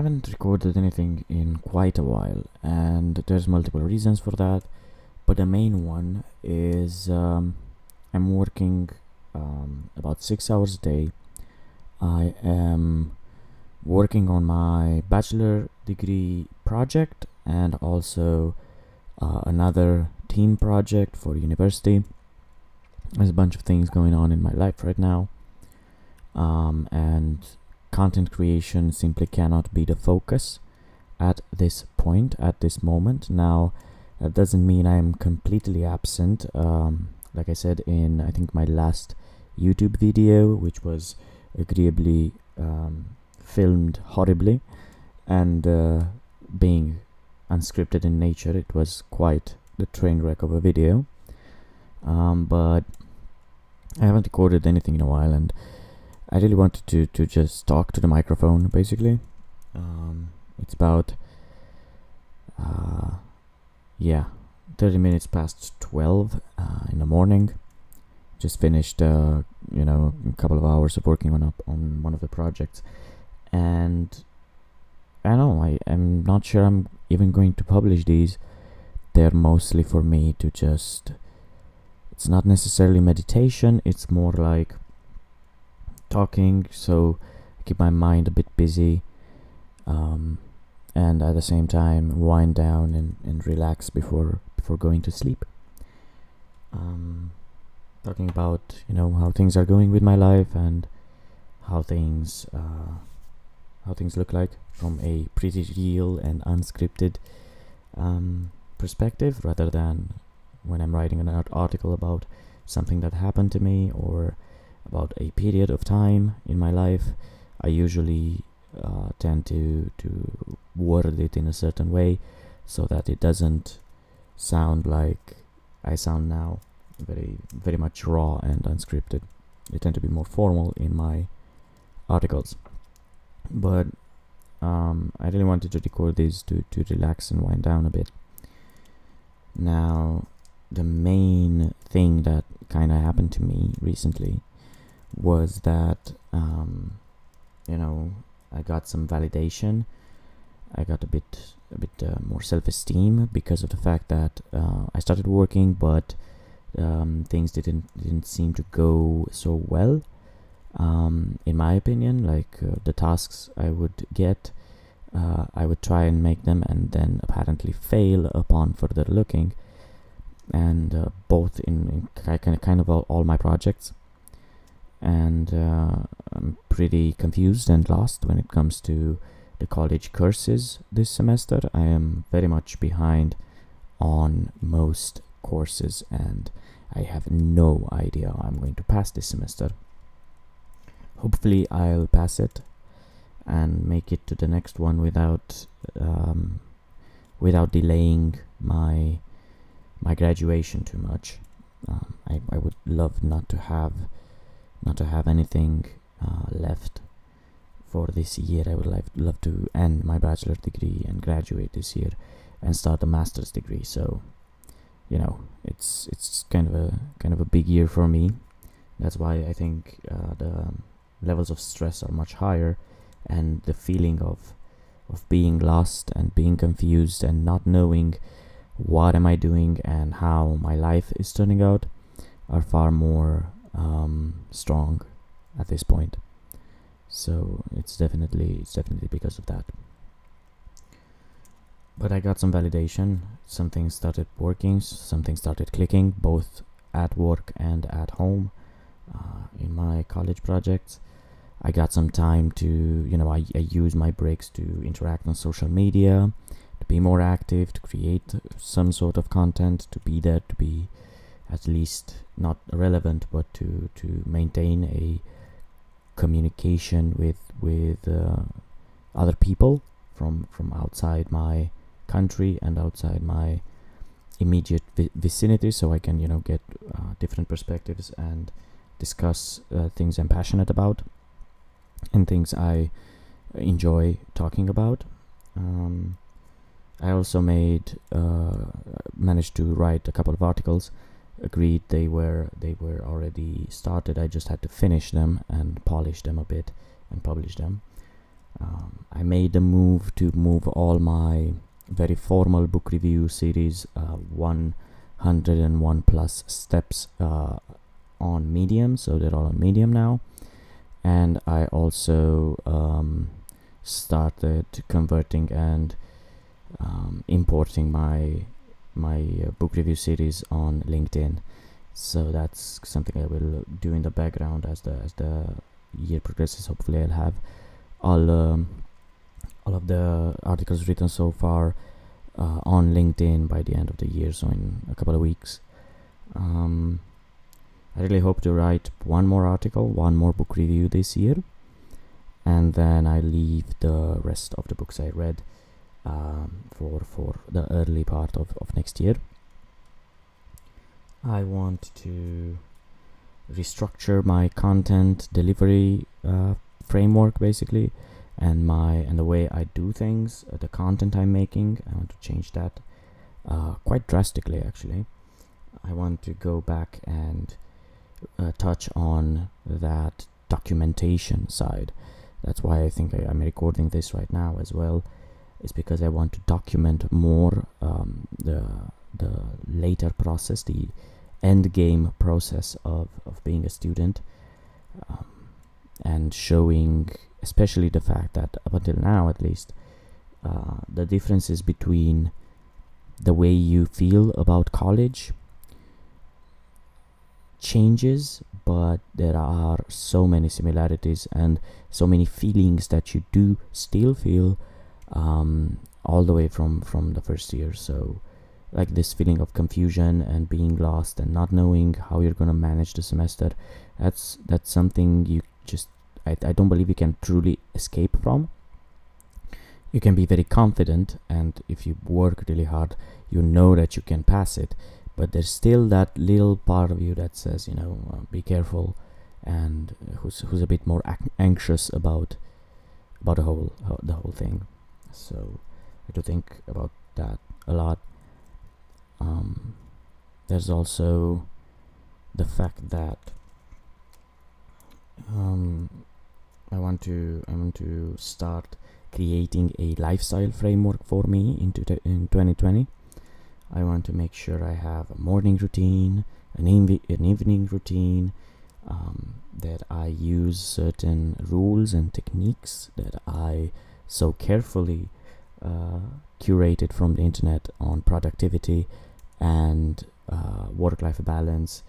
haven't recorded anything in quite a while, and there's multiple reasons for that. But the main one is um, I'm working um, about six hours a day. I am working on my bachelor degree project and also uh, another team project for university. There's a bunch of things going on in my life right now, um, and content creation simply cannot be the focus at this point, at this moment. Now, that doesn't mean I'm completely absent. Um, like I said in, I think, my last YouTube video, which was agreeably um, filmed horribly and uh, being unscripted in nature, it was quite the train wreck of a video. Um, but I haven't recorded anything in a while, and I really wanted to to just talk to the microphone. Basically, um, it's about uh, yeah, thirty minutes past twelve uh, in the morning. Just finished, uh, you know, a couple of hours of working on up on one of the projects, and I know I, I am not sure I'm even going to publish these. They're mostly for me to just. It's not necessarily meditation. It's more like talking, so I keep my mind a bit busy, um, and at the same time wind down and, and relax before before going to sleep. Um, talking about you know how things are going with my life and how things uh, how things look like from a pretty real and unscripted um, perspective, rather than when I'm writing an article about something that happened to me or about a period of time in my life, I usually uh, tend to to word it in a certain way so that it doesn't sound like I sound now, very very much raw and unscripted. I tend to be more formal in my articles, but um, I really wanted to record these to to relax and wind down a bit. Now, the main thing that kind of happened to me recently was that um, you know I got some validation. I got a bit a bit uh, more self-esteem because of the fact that uh, I started working, but um, things didn't didn't seem to go so well. Um, in my opinion, like uh, the tasks I would get, uh, I would try and make them, and then apparently fail upon further looking. And uh, both in, in kind of kind of all, all my projects and uh, I'm pretty confused and lost when it comes to the college courses this semester. I am very much behind on most courses and I have no idea I'm going to pass this semester. Hopefully, I'll pass it and make it to the next one without um, without delaying my my graduation too much. Um, I, I would love not to have not to have anything uh, left for this year. I would like love to end my bachelor degree and graduate this year and start a master's degree. So, you know, it's it's kind of a kind of a big year for me. That's why I think uh, the levels of stress are much higher, and the feeling of of being lost and being confused and not knowing what am I doing and how my life is turning out are far more um, strong at this point. So it's definitely it's definitely because of that. But I got some validation. Something started working. Something started clicking, both at work and at home. Uh, in my college projects, I got some time to you know I, I use my breaks to interact on social media, to be more active, to create some sort of content, to be there, to be at least not relevant, but to to maintain a communication with with uh, other people from from outside my country and outside my immediate vi- vicinity, so I can you know get uh, different perspectives and discuss uh, things I'm passionate about and things I enjoy talking about. Um, I also made uh, managed to write a couple of articles agreed they were they were already started. I just had to finish them and polish them a bit and publish them. Um, I made the move to move all my very formal book review series, uh, 101 plus steps uh, on Medium, so they're all on Medium now. And I also um, started converting and um, importing my my uh, book review series on LinkedIn. So that's something I will do in the background as the as the year progresses. Hopefully, I'll have all um, all of the articles written so far uh, on LinkedIn by the end of the year. So in a couple of weeks. Um, I really hope to write one more article, one more book review this year, and then I leave the rest of the books I read um, for for the early part of, of next year. I want to restructure my content delivery uh, framework basically and my and the way I do things uh, the content I'm making. I want to change that uh, quite drastically actually. I want to go back and uh, touch on that documentation side. That's why I think I, am recording this right now as well is because I want to document more um, the the later process, the end game process of, of being a student, um, and showing especially the fact that up until now at least uh, the differences between the way you feel about college changes but there are so many similarities and so many feelings that you do still feel um, all the way from from the first year. So like this feeling of confusion and being lost and not knowing how you're going to manage the semester that's that's something you just I, I don't believe you can truly escape from. You can be very confident and if you work really hard you know that you can pass it. But there's still that little part of you that says you know uh, be careful and who's who's a bit more anxious about about the whole the whole thing so I do think about that a lot. Um, there's also the fact that um, I want to I want to start creating a lifestyle framework for me into in 2020. I want to make sure I have a morning routine, an, inv- an evening routine, um, that I use certain rules and techniques that I so carefully uh, curated from the internet on productivity and uh, work-life balance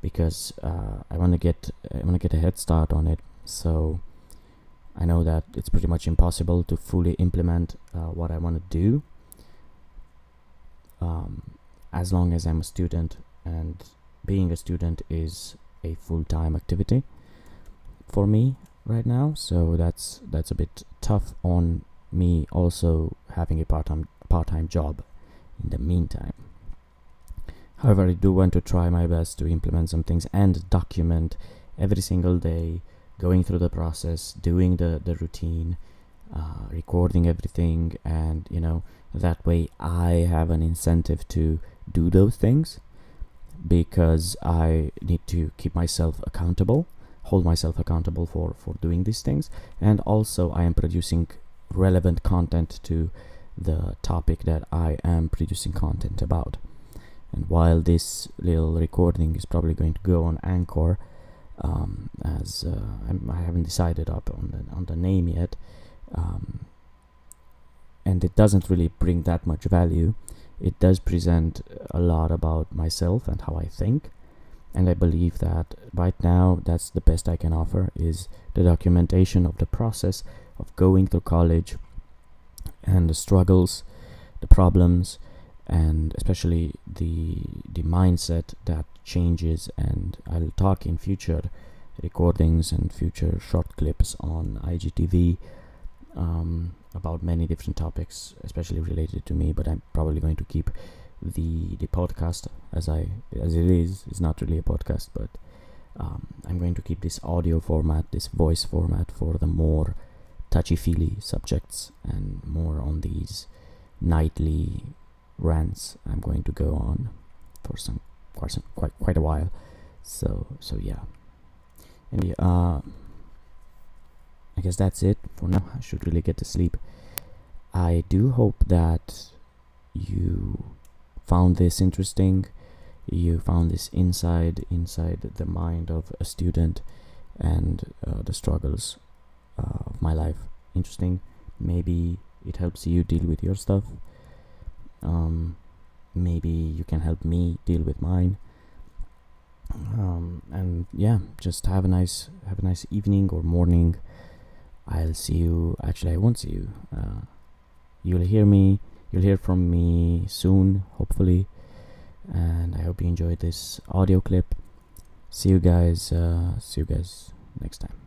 because uh, I want to get I want to get a head start on it. So I know that it's pretty much impossible to fully implement uh, what I want to do um, as long as I'm a student and being a student is a full-time activity for me right now so that's that's a bit tough on me also having a part-time part-time job in the meantime. However i do want to try my best to implement some things and document every single day going through the process doing the the routine uh, recording everything and you know that way i have an incentive to do those things because i need to keep myself accountable hold myself accountable for for doing these things. And also i am producing relevant content to the topic that i am producing content about. And while this little recording is probably going to go on anchor um, as uh, i have not decided up on the on the name yet um, and it doesn't really bring that much value it does present a lot about myself and how i think and I believe that right now that's the best I can offer is the documentation of the process of going through college and the struggles, the problems, and especially the the mindset that changes. And I'll talk in future recordings and future short clips on IGTV um, about many different topics, especially related to me. But I'm probably going to keep the the podcast as I as it is is not really a podcast, but um, I'm going to keep this audio format, this voice format for the more touchy feely subjects and more on these nightly rants. I'm going to go on for some quite some, quite quite a while. So so yeah. Anyway, uh, I guess that's it for now. I should really get to sleep. I do hope that you found this interesting. You found this inside inside the mind of a student and uh, the struggles uh, of my life interesting. Maybe it helps you deal with your stuff. Um, maybe you can help me deal with mine. Um, and yeah, just have a nice have a nice evening or morning. I'll see you. Actually, I won't see you. Uh, you'll hear me. You'll hear from me soon, hopefully. And I hope you enjoyed this audio clip. See you guys. Uh, see you guys next time.